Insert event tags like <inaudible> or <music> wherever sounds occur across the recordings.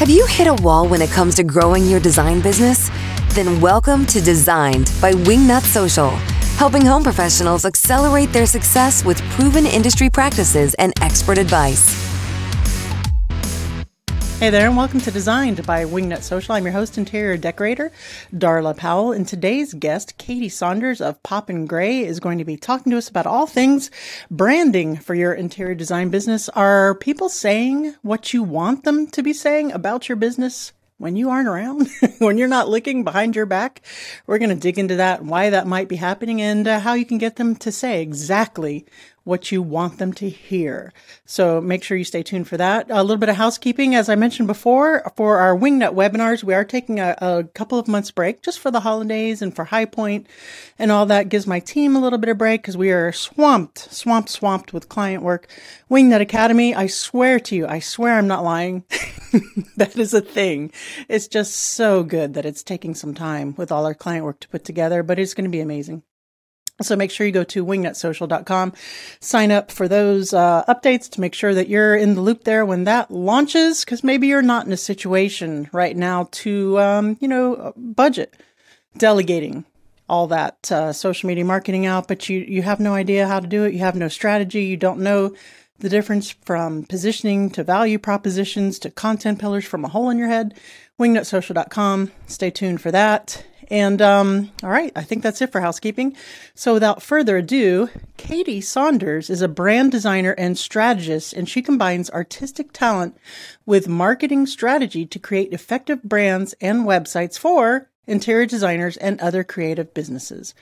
Have you hit a wall when it comes to growing your design business? Then welcome to Designed by Wingnut Social, helping home professionals accelerate their success with proven industry practices and expert advice. Hey there, and welcome to Designed by Wingnut Social. I'm your host, interior decorator Darla Powell, and today's guest, Katie Saunders of Pop and Grey, is going to be talking to us about all things branding for your interior design business. Are people saying what you want them to be saying about your business? when you aren't around, <laughs> when you're not looking behind your back, we're going to dig into that, why that might be happening, and uh, how you can get them to say exactly what you want them to hear. So make sure you stay tuned for that. A little bit of housekeeping, as I mentioned before, for our Wingnut webinars, we are taking a, a couple of months break just for the holidays and for High Point and all that gives my team a little bit of break because we are swamped, swamped, swamped with client work. Wingnut Academy, I swear to you, I swear I'm not lying. <laughs> that is a thing. It's just so good that it's taking some time with all our client work to put together, but it's going to be amazing. So make sure you go to wingnutsocial.com, sign up for those uh, updates to make sure that you're in the loop there when that launches, because maybe you're not in a situation right now to, um, you know, budget delegating all that uh, social media marketing out, but you you have no idea how to do it. You have no strategy. You don't know the difference from positioning to value propositions to content pillars from a hole in your head. Wingnutsocial.com. Stay tuned for that. And um, all right, I think that's it for housekeeping. So without further ado, Katie Saunders is a brand designer and strategist, and she combines artistic talent with marketing strategy to create effective brands and websites for interior designers and other creative businesses.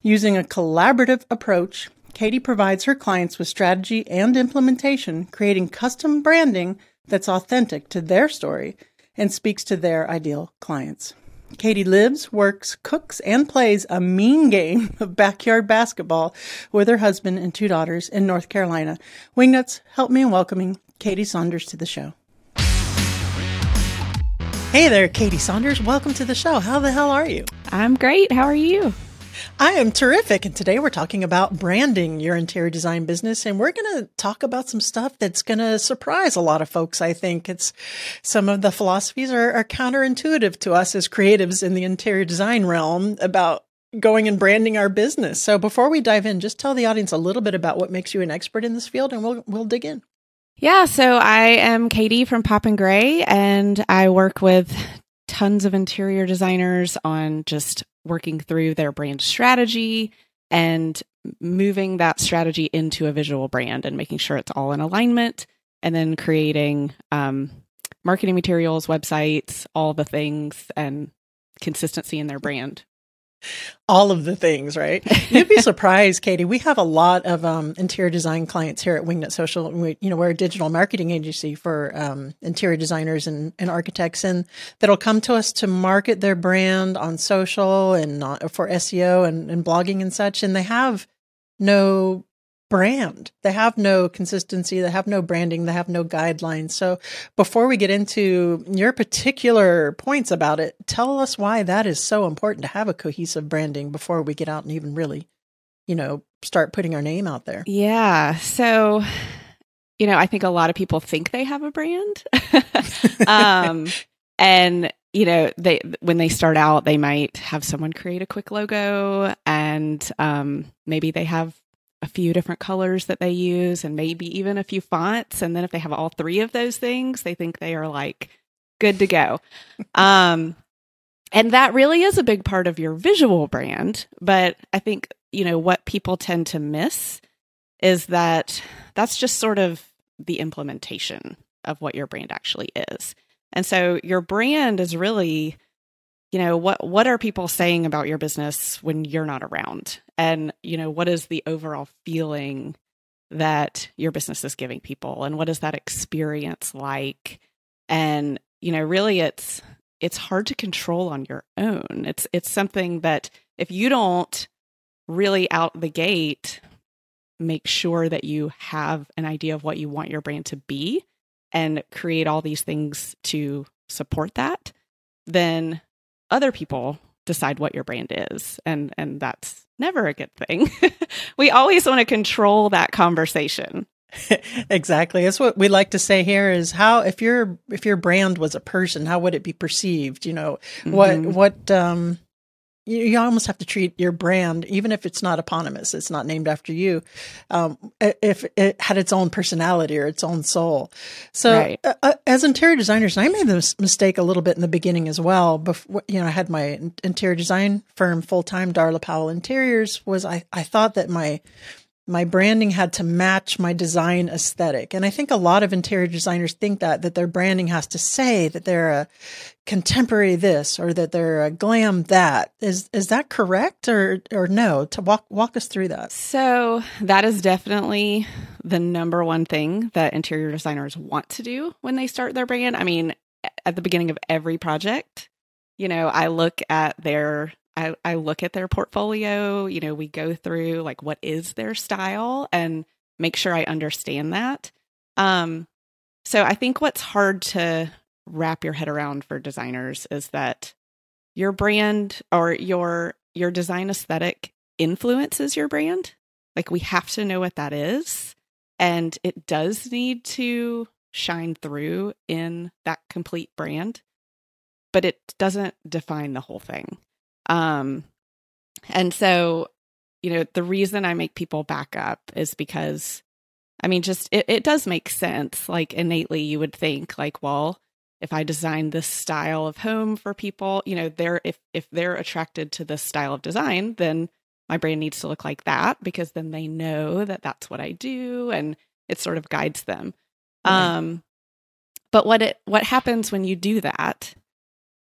Using a collaborative approach, Katie provides her clients with strategy and implementation, creating custom branding that's authentic to their story and speaks to their ideal clients. Katie lives, works, cooks, and plays a mean game <laughs> of backyard basketball with her husband and two daughters in North Carolina. Wingnuts, help me in welcoming Katie Saunders to the show. Hey there, Katie Saunders. Welcome to the show. How the hell are you? I'm great. How are you? I am terrific. And today we're talking about branding your interior design business. And we're going to talk about some stuff that's going to surprise a lot of folks. I think it's some of the philosophies are, are counterintuitive to us as creatives in the interior design realm about going and branding our business. So before we dive in, just tell the audience a little bit about what makes you an expert in this field and we'll, we'll dig in. Yeah, so I am Katie from Pop and Grey, and I work with tons of interior designers on just working through their brand strategy and moving that strategy into a visual brand and making sure it's all in alignment and then creating um, marketing materials, websites, all the things, and consistency in their brand all of the things, right? You'd be <laughs> surprised, Katie. We have a lot of um, interior design clients here at Wingnut Social. We, you know, we're a digital marketing agency for um, interior designers and, and, architects, and that'll come to us to market their brand on social and not, for SEO and, and blogging and such. And they have no brand. They have no consistency, they have no branding, they have no guidelines. So, before we get into your particular points about it, tell us why that is so important to have a cohesive branding before we get out and even really, you know, start putting our name out there. Yeah. So, you know, I think a lot of people think they have a brand. <laughs> um, and you know they when they start out they might have someone create a quick logo and um, maybe they have a few different colors that they use and maybe even a few fonts. And then if they have all three of those things, they think they are like good to go. <laughs> um, and that really is a big part of your visual brand. But I think, you know, what people tend to miss is that that's just sort of the implementation of what your brand actually is. And so your brand is really you know what what are people saying about your business when you're not around? And you know what is the overall feeling that your business is giving people? And what is that experience like? And you know really it's it's hard to control on your own. It's it's something that if you don't really out the gate make sure that you have an idea of what you want your brand to be and create all these things to support that then other people decide what your brand is and and that's never a good thing <laughs> we always want to control that conversation <laughs> exactly. That's what we like to say here is how if your if your brand was a person, how would it be perceived? You know, mm-hmm. what what um you, you almost have to treat your brand, even if it's not eponymous, it's not named after you, um, if it had its own personality or its own soul. So, right. uh, uh as interior designers, I made this mistake a little bit in the beginning as well. Before, you know, I had my interior design firm full time, Darla Powell Interiors. Was I? I thought that my my branding had to match my design aesthetic. And I think a lot of interior designers think that, that their branding has to say that they're a contemporary this or that they're a glam that. Is, is that correct or, or no? To walk, walk us through that. So that is definitely the number one thing that interior designers want to do when they start their brand. I mean, at the beginning of every project, you know, I look at their I, I look at their portfolio, you know, we go through like what is their style and make sure I understand that. Um, so I think what's hard to wrap your head around for designers is that your brand or your your design aesthetic influences your brand. Like we have to know what that is and it does need to shine through in that complete brand, but it doesn't define the whole thing. Um, and so, you know, the reason I make people back up is because, I mean, just it, it does make sense. Like innately, you would think, like, well, if I design this style of home for people, you know, they're if if they're attracted to this style of design, then my brand needs to look like that because then they know that that's what I do and it sort of guides them. Um but what it what happens when you do that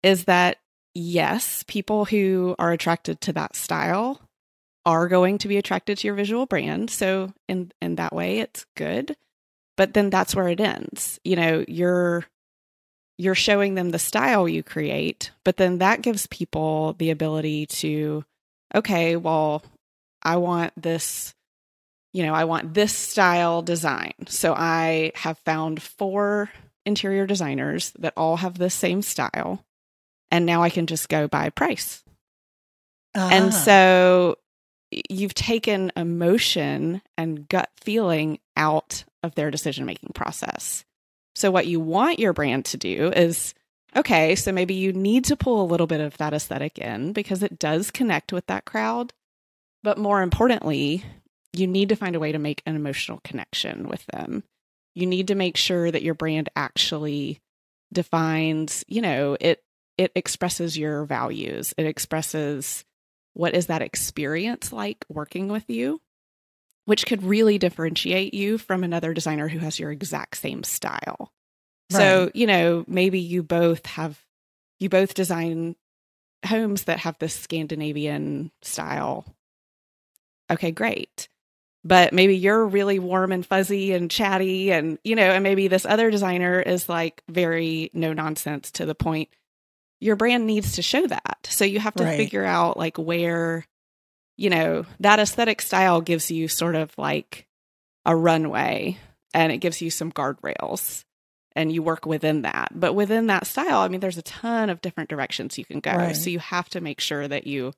is that yes, people who are attracted to that style are going to be attracted to your visual brand. So in in that way it's good. But then that's where it ends. You know, you're you're showing them the style you create, but then that gives people the ability to okay, well, I want this you know, I want this style design. So I have found four interior designers that all have the same style and now I can just go by price. And ah. so you've taken emotion and gut feeling out of their decision making process. So, what you want your brand to do is okay, so maybe you need to pull a little bit of that aesthetic in because it does connect with that crowd. But more importantly, you need to find a way to make an emotional connection with them. You need to make sure that your brand actually defines, you know, it it expresses your values. It expresses what is that experience like working with you, which could really differentiate you from another designer who has your exact same style. Right. So, you know, maybe you both have you both design homes that have this Scandinavian style. Okay, great. But maybe you're really warm and fuzzy and chatty and you know, and maybe this other designer is like very no nonsense to the point your brand needs to show that. So you have to right. figure out like where, you know, that aesthetic style gives you sort of like a runway and it gives you some guardrails and you work within that. But within that style, I mean, there's a ton of different directions you can go. Right. So you have to make sure that you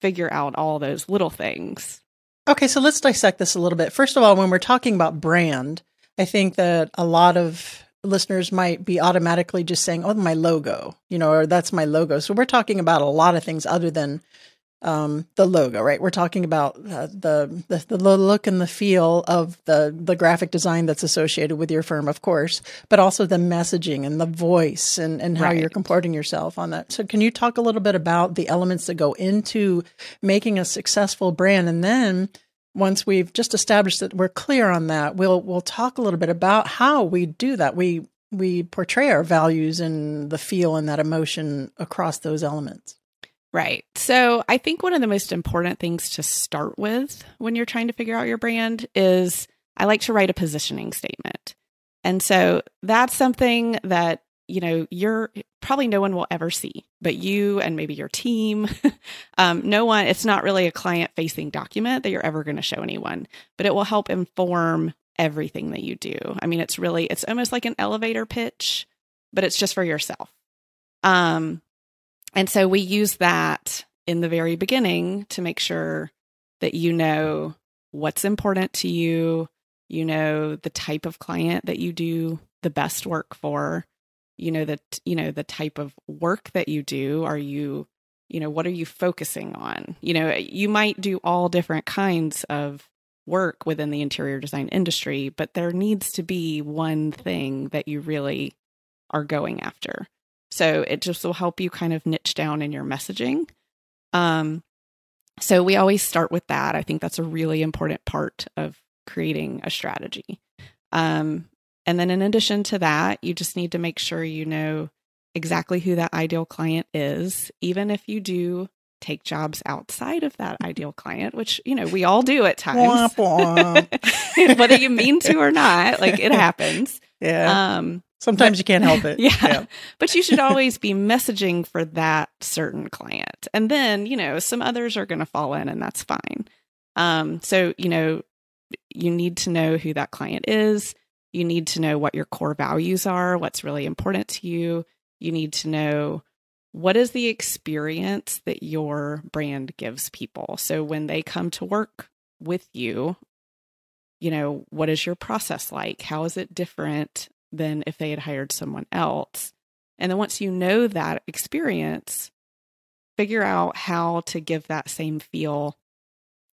figure out all those little things. Okay, so let's dissect this a little bit. First of all, when we're talking about brand, I think that a lot of listeners might be automatically just saying, "Oh, my logo," you know, or "That's my logo." So we're talking about a lot of things other than um, the logo, right? We're talking about uh, the, the the look and the feel of the the graphic design that's associated with your firm, of course, but also the messaging and the voice and and how right. you're comporting yourself on that. So, can you talk a little bit about the elements that go into making a successful brand, and then once we've just established that we're clear on that, we'll we'll talk a little bit about how we do that. We we portray our values and the feel and that emotion across those elements. Right. So I think one of the most important things to start with when you're trying to figure out your brand is I like to write a positioning statement. And so that's something that you know you're probably no one will ever see but you and maybe your team <laughs> um, no one it's not really a client facing document that you're ever going to show anyone but it will help inform everything that you do. I mean it's really it's almost like an elevator pitch but it's just for yourself. Um and so we use that in the very beginning to make sure that you know what's important to you you know the type of client that you do the best work for you know that you know the type of work that you do are you you know what are you focusing on? You know you might do all different kinds of work within the interior design industry but there needs to be one thing that you really are going after. So it just will help you kind of niche down in your messaging. Um so we always start with that. I think that's a really important part of creating a strategy. Um and then in addition to that you just need to make sure you know exactly who that ideal client is, even if you do take jobs outside of that ideal client, which, you know, we all do at times. <laughs> Whether you mean to or not, like it happens. Yeah. Um, Sometimes but, you can't help it. <laughs> Yeah. yeah. But you should always be messaging for that certain client. And then, you know, some others are going to fall in and that's fine. Um, so, you know, you need to know who that client is. You need to know what your core values are, what's really important to you you need to know what is the experience that your brand gives people. So when they come to work with you, you know, what is your process like? How is it different than if they had hired someone else? And then once you know that experience, figure out how to give that same feel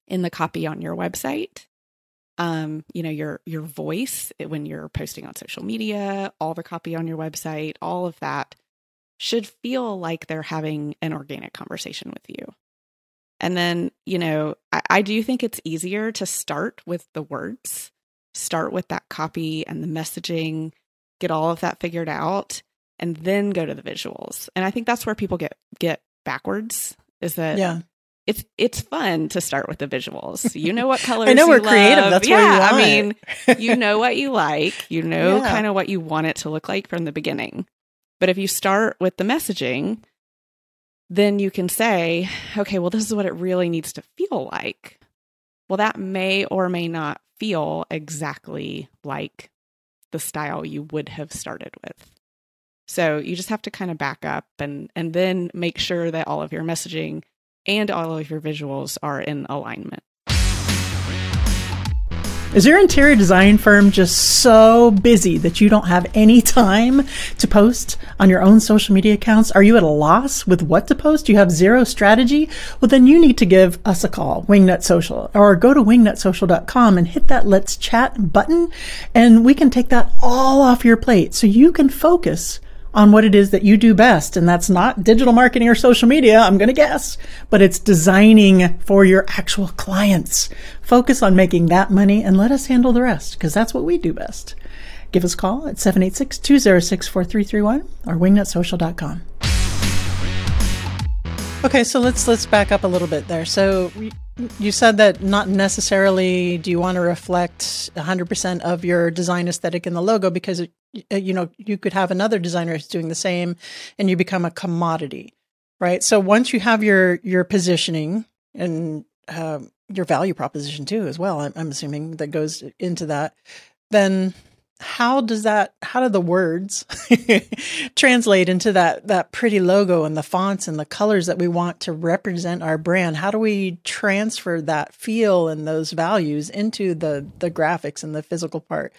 in the copy on your website. Um, you know, your your voice when you're posting on social media, all the copy on your website, all of that should feel like they're having an organic conversation with you. And then, you know, I, I, do think it's easier to start with the words, start with that copy and the messaging, get all of that figured out, and then go to the visuals. And I think that's where people get get backwards is that yeah. It's it's fun to start with the visuals. You know what <laughs> colors. I know we're love. creative. That's yeah. I mean, you know what you <laughs> like. You know yeah. kind of what you want it to look like from the beginning. But if you start with the messaging, then you can say, okay, well, this is what it really needs to feel like. Well, that may or may not feel exactly like the style you would have started with. So you just have to kind of back up and and then make sure that all of your messaging and all of your visuals are in alignment. Is your interior design firm just so busy that you don't have any time to post on your own social media accounts? Are you at a loss with what to post? You have zero strategy? Well, then you need to give us a call, Wingnut Social, or go to wingnutsocial.com and hit that let's chat button and we can take that all off your plate so you can focus on what it is that you do best. And that's not digital marketing or social media, I'm going to guess, but it's designing for your actual clients. Focus on making that money and let us handle the rest because that's what we do best. Give us a call at 786 206 4331 or wingnutsocial.com. Okay, so let's let's back up a little bit there. So you said that not necessarily do you want to reflect 100% of your design aesthetic in the logo because it, uh, you know you could have another designer who's doing the same and you become a commodity, right? So once you have your your positioning and um, your value proposition too as well, I'm, I'm assuming that goes into that, then how does that how do the words <laughs> translate into that that pretty logo and the fonts and the colors that we want to represent our brand? How do we transfer that feel and those values into the the graphics and the physical part?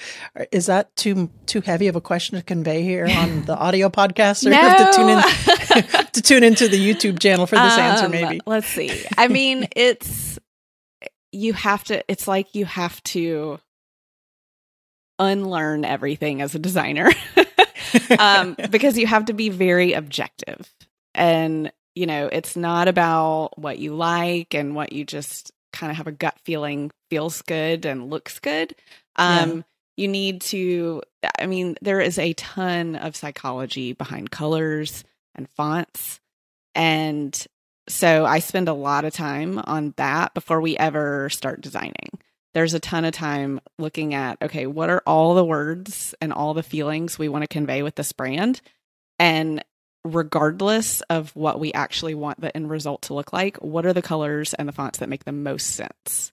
Is that too too heavy of a question to convey here on <laughs> the audio podcast or no. to tune in <laughs> to tune into the youtube channel for this um, answer maybe? let's see. I mean it's you have to it's like you have to unlearn everything as a designer <laughs> um, <laughs> because you have to be very objective. And, you know, it's not about what you like and what you just kind of have a gut feeling feels good and looks good. Um, yeah. You need to, I mean, there is a ton of psychology behind colors and fonts. And so I spend a lot of time on that before we ever start designing there's a ton of time looking at okay what are all the words and all the feelings we want to convey with this brand? And regardless of what we actually want the end result to look like what are the colors and the fonts that make the most sense?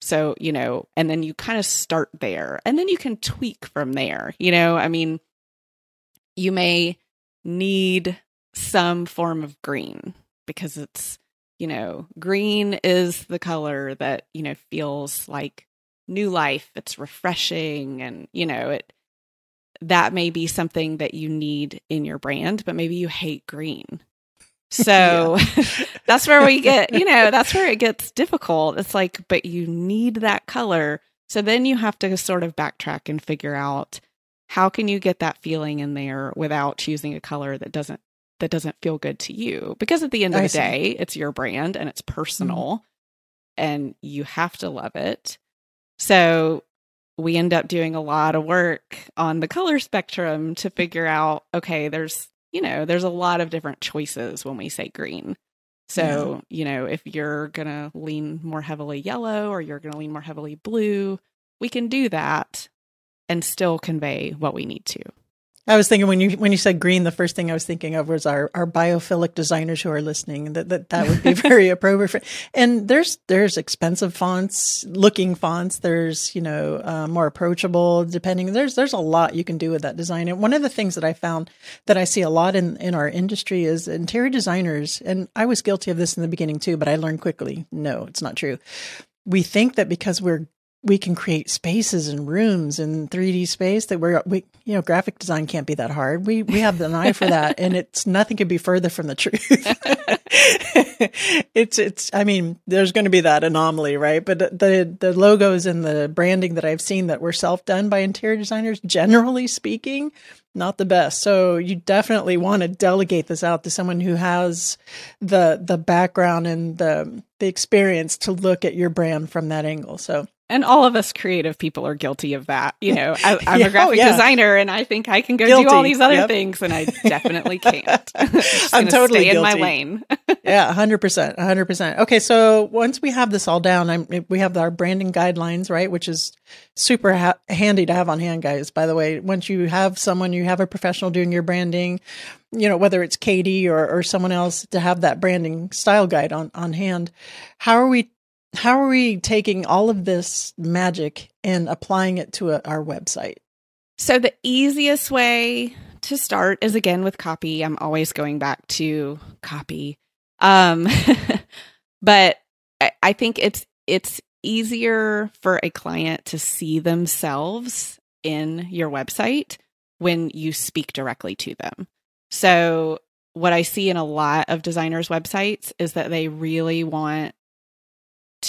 So you know and then you kind of start there and then you can tweak from there you know? I mean you may need some form of green because it's you know, green is the color that, you know, feels like new life, it's refreshing, and you know, it that may be something that you need in your brand, but maybe you hate green. <laughs> So <laughs> that's where we get, you know, that's where it gets difficult. It's like, but you need that color. So then you have to sort of backtrack and figure out how can you get that feeling in there without choosing a color that doesn't that doesn't feel good to you because at the end of I the see. day it's your brand and it's personal mm-hmm. and you have to love it so we end up doing a lot of work on the color spectrum to figure out okay there's you know there's a lot of different choices when we say green so yeah. you know if you're gonna lean more heavily yellow or you're gonna lean more heavily blue we can do that and still convey what we need to I was thinking when you when you said green, the first thing I was thinking of was our, our biophilic designers who are listening. That that, that would be <laughs> very appropriate. And there's there's expensive fonts, looking fonts. There's you know uh, more approachable. Depending there's there's a lot you can do with that design. And one of the things that I found that I see a lot in in our industry is interior designers. And I was guilty of this in the beginning too, but I learned quickly. No, it's not true. We think that because we're we can create spaces and rooms in 3D space that we're we you know graphic design can't be that hard. We we have an eye for <laughs> that, and it's nothing could be further from the truth. <laughs> it's it's I mean there's going to be that anomaly, right? But the the logos and the branding that I've seen that were self done by interior designers, generally speaking, not the best. So you definitely want to delegate this out to someone who has the the background and the the experience to look at your brand from that angle. So and all of us creative people are guilty of that. You know, I, <laughs> am yeah, a graphic yeah. designer, and I think I can go guilty. do all these other yep. things, and I <laughs> definitely can't. <laughs> I'm totally stay in my lane. yeah, hundred percent, hundred percent. Okay, so once we have this all down, I'm, we have our branding guidelines, right? Which is super ha- handy to have on hand, guys. By the way, once you have someone, you have a professional doing your branding, you know, whether it's Katie or, or someone else to have that branding style guide on on hand. How are we how are we taking all of this magic and applying it to a, our website? So, the easiest way to start is again with copy. I'm always going back to copy. Um, <laughs> but I, I think it's it's easier for a client to see themselves in your website when you speak directly to them. So, what I see in a lot of designers' websites is that they really want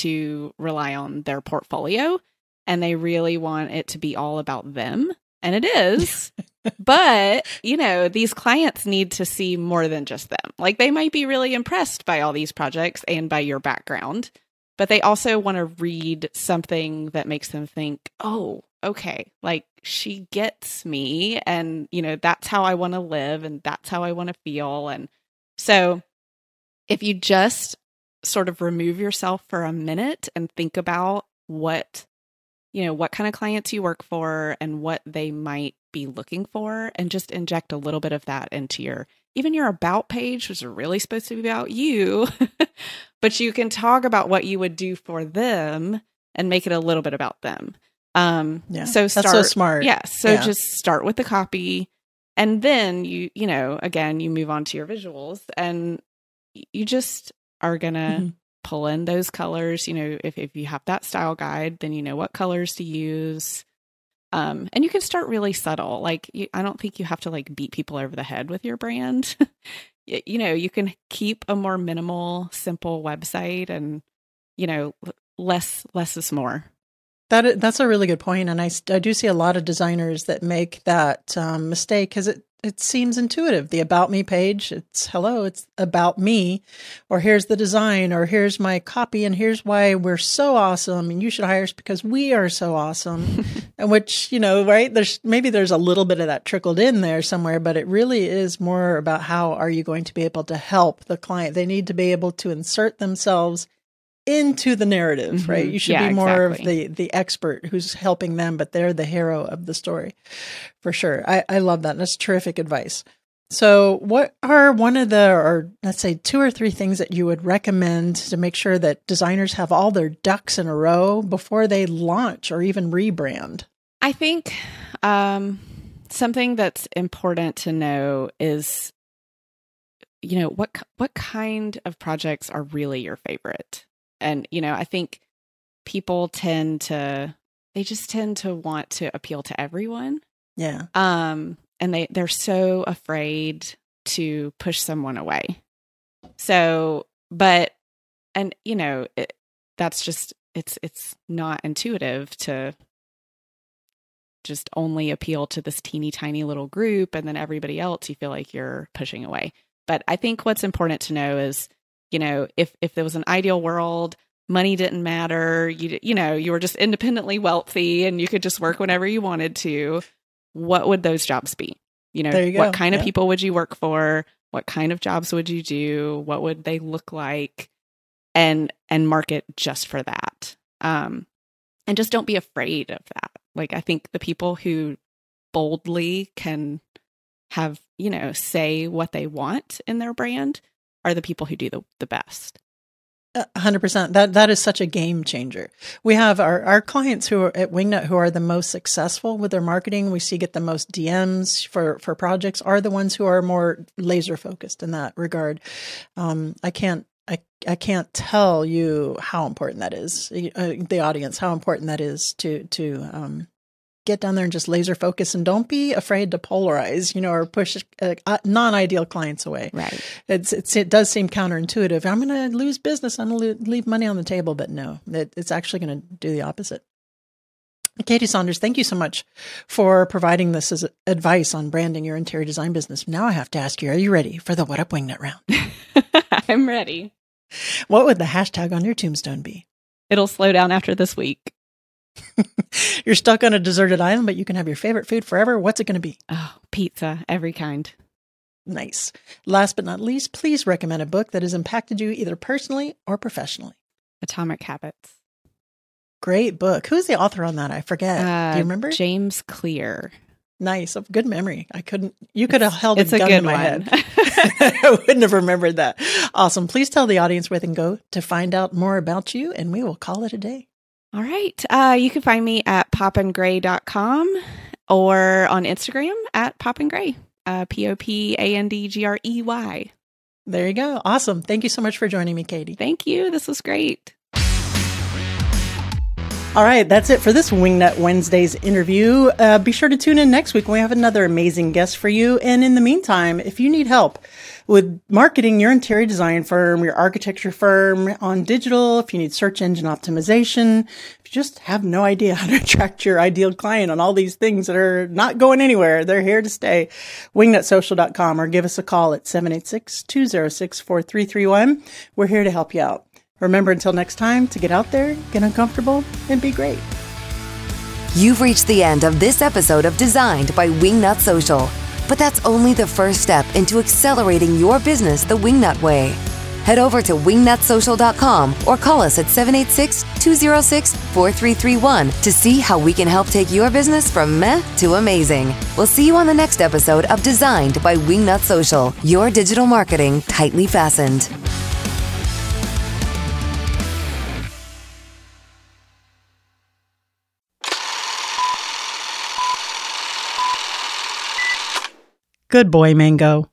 to rely on their portfolio and they really want it to be all about them. And it is. <laughs> but, you know, these clients need to see more than just them. Like they might be really impressed by all these projects and by your background, but they also want to read something that makes them think, oh, okay, like she gets me. And, you know, that's how I want to live and that's how I want to feel. And so if you just sort of remove yourself for a minute and think about what you know what kind of clients you work for and what they might be looking for and just inject a little bit of that into your even your about page which is really supposed to be about you <laughs> but you can talk about what you would do for them and make it a little bit about them um yeah, so start so smart yeah so yeah. just start with the copy and then you you know again you move on to your visuals and you just are going to mm-hmm. pull in those colors. You know, if, if you have that style guide, then you know what colors to use. Um, and you can start really subtle. Like, you, I don't think you have to like beat people over the head with your brand. <laughs> you, you know, you can keep a more minimal, simple website and, you know, less, less is more. That that's a really good point, and I, I do see a lot of designers that make that um, mistake because it it seems intuitive. The about me page, it's hello, it's about me, or here's the design, or here's my copy, and here's why we're so awesome, and you should hire us because we are so awesome. <laughs> and which, you know, right? There's maybe there's a little bit of that trickled in there somewhere, but it really is more about how are you going to be able to help the client? They need to be able to insert themselves into the narrative, mm-hmm. right? You should yeah, be more exactly. of the the expert who's helping them, but they're the hero of the story, for sure. I, I love that. That's terrific advice. So, what are one of the, or let's say, two or three things that you would recommend to make sure that designers have all their ducks in a row before they launch or even rebrand? I think um, something that's important to know is, you know, what what kind of projects are really your favorite? And, you know, I think people tend to they just tend to want to appeal to everyone. Yeah. Um, and they they're so afraid to push someone away. So, but and you know, it, that's just it's it's not intuitive to just only appeal to this teeny tiny little group and then everybody else you feel like you're pushing away. But I think what's important to know is, you know, if if there was an ideal world, money didn't matter, you you know, you were just independently wealthy and you could just work whenever you wanted to, what would those jobs be? You know, you what kind of people would you work for? What kind of jobs would you do? What would they look like? And and market just for that. Um and just don't be afraid of that. Like I think the people who boldly can have, you know, say what they want in their brand are the people who do the, the best. A hundred percent. That that is such a game changer. We have our, our clients who are at Wingnut who are the most successful with their marketing. We see get the most DMs for for projects are the ones who are more laser focused in that regard. Um, I can't I I can't tell you how important that is. Uh, the audience, how important that is to to um, get down there and just laser focus and don't be afraid to polarize, you know, or push uh, non ideal clients away Right. it's, it's it does seem counterintuitive. I'm going to lose business. I'm going to leave money on the table, but no, it, it's actually going to do the opposite. Katie Saunders, thank you so much for providing this as advice on branding your interior design business. Now I have to ask you: Are you ready for the What Up Wingnut round? <laughs> I'm ready. What would the hashtag on your tombstone be? It'll slow down after this week. <laughs> You're stuck on a deserted island, but you can have your favorite food forever. What's it going to be? Oh, pizza, every kind. Nice. Last but not least, please recommend a book that has impacted you either personally or professionally. Atomic Habits. Great book. Who's the author on that? I forget. Uh, Do you remember? James Clear. Nice. Of good memory. I couldn't, you could have held It's a a gun good in my one. head. <laughs> <laughs> I wouldn't have remembered that. Awesome. Please tell the audience where they can go to find out more about you, and we will call it a day. All right. Uh, you can find me at popandgrey.com or on Instagram at popandgrey. Uh, P O P A N D G R E Y. There you go. Awesome. Thank you so much for joining me, Katie. Thank you. This was great. All right, that's it for this Wingnut Wednesdays interview. Uh, be sure to tune in next week when we have another amazing guest for you. And in the meantime, if you need help with marketing your interior design firm, your architecture firm on digital, if you need search engine optimization, if you just have no idea <laughs> how to attract your ideal client on all these things that are not going anywhere, they're here to stay. Wingnutsocial.com or give us a call at 786 206 4331. We're here to help you out. Remember until next time to get out there, get uncomfortable, and be great. You've reached the end of this episode of Designed by Wingnut Social. But that's only the first step into accelerating your business the Wingnut way. Head over to wingnutsocial.com or call us at 786 206 4331 to see how we can help take your business from meh to amazing. We'll see you on the next episode of Designed by Wingnut Social, your digital marketing tightly fastened. Good boy, Mango.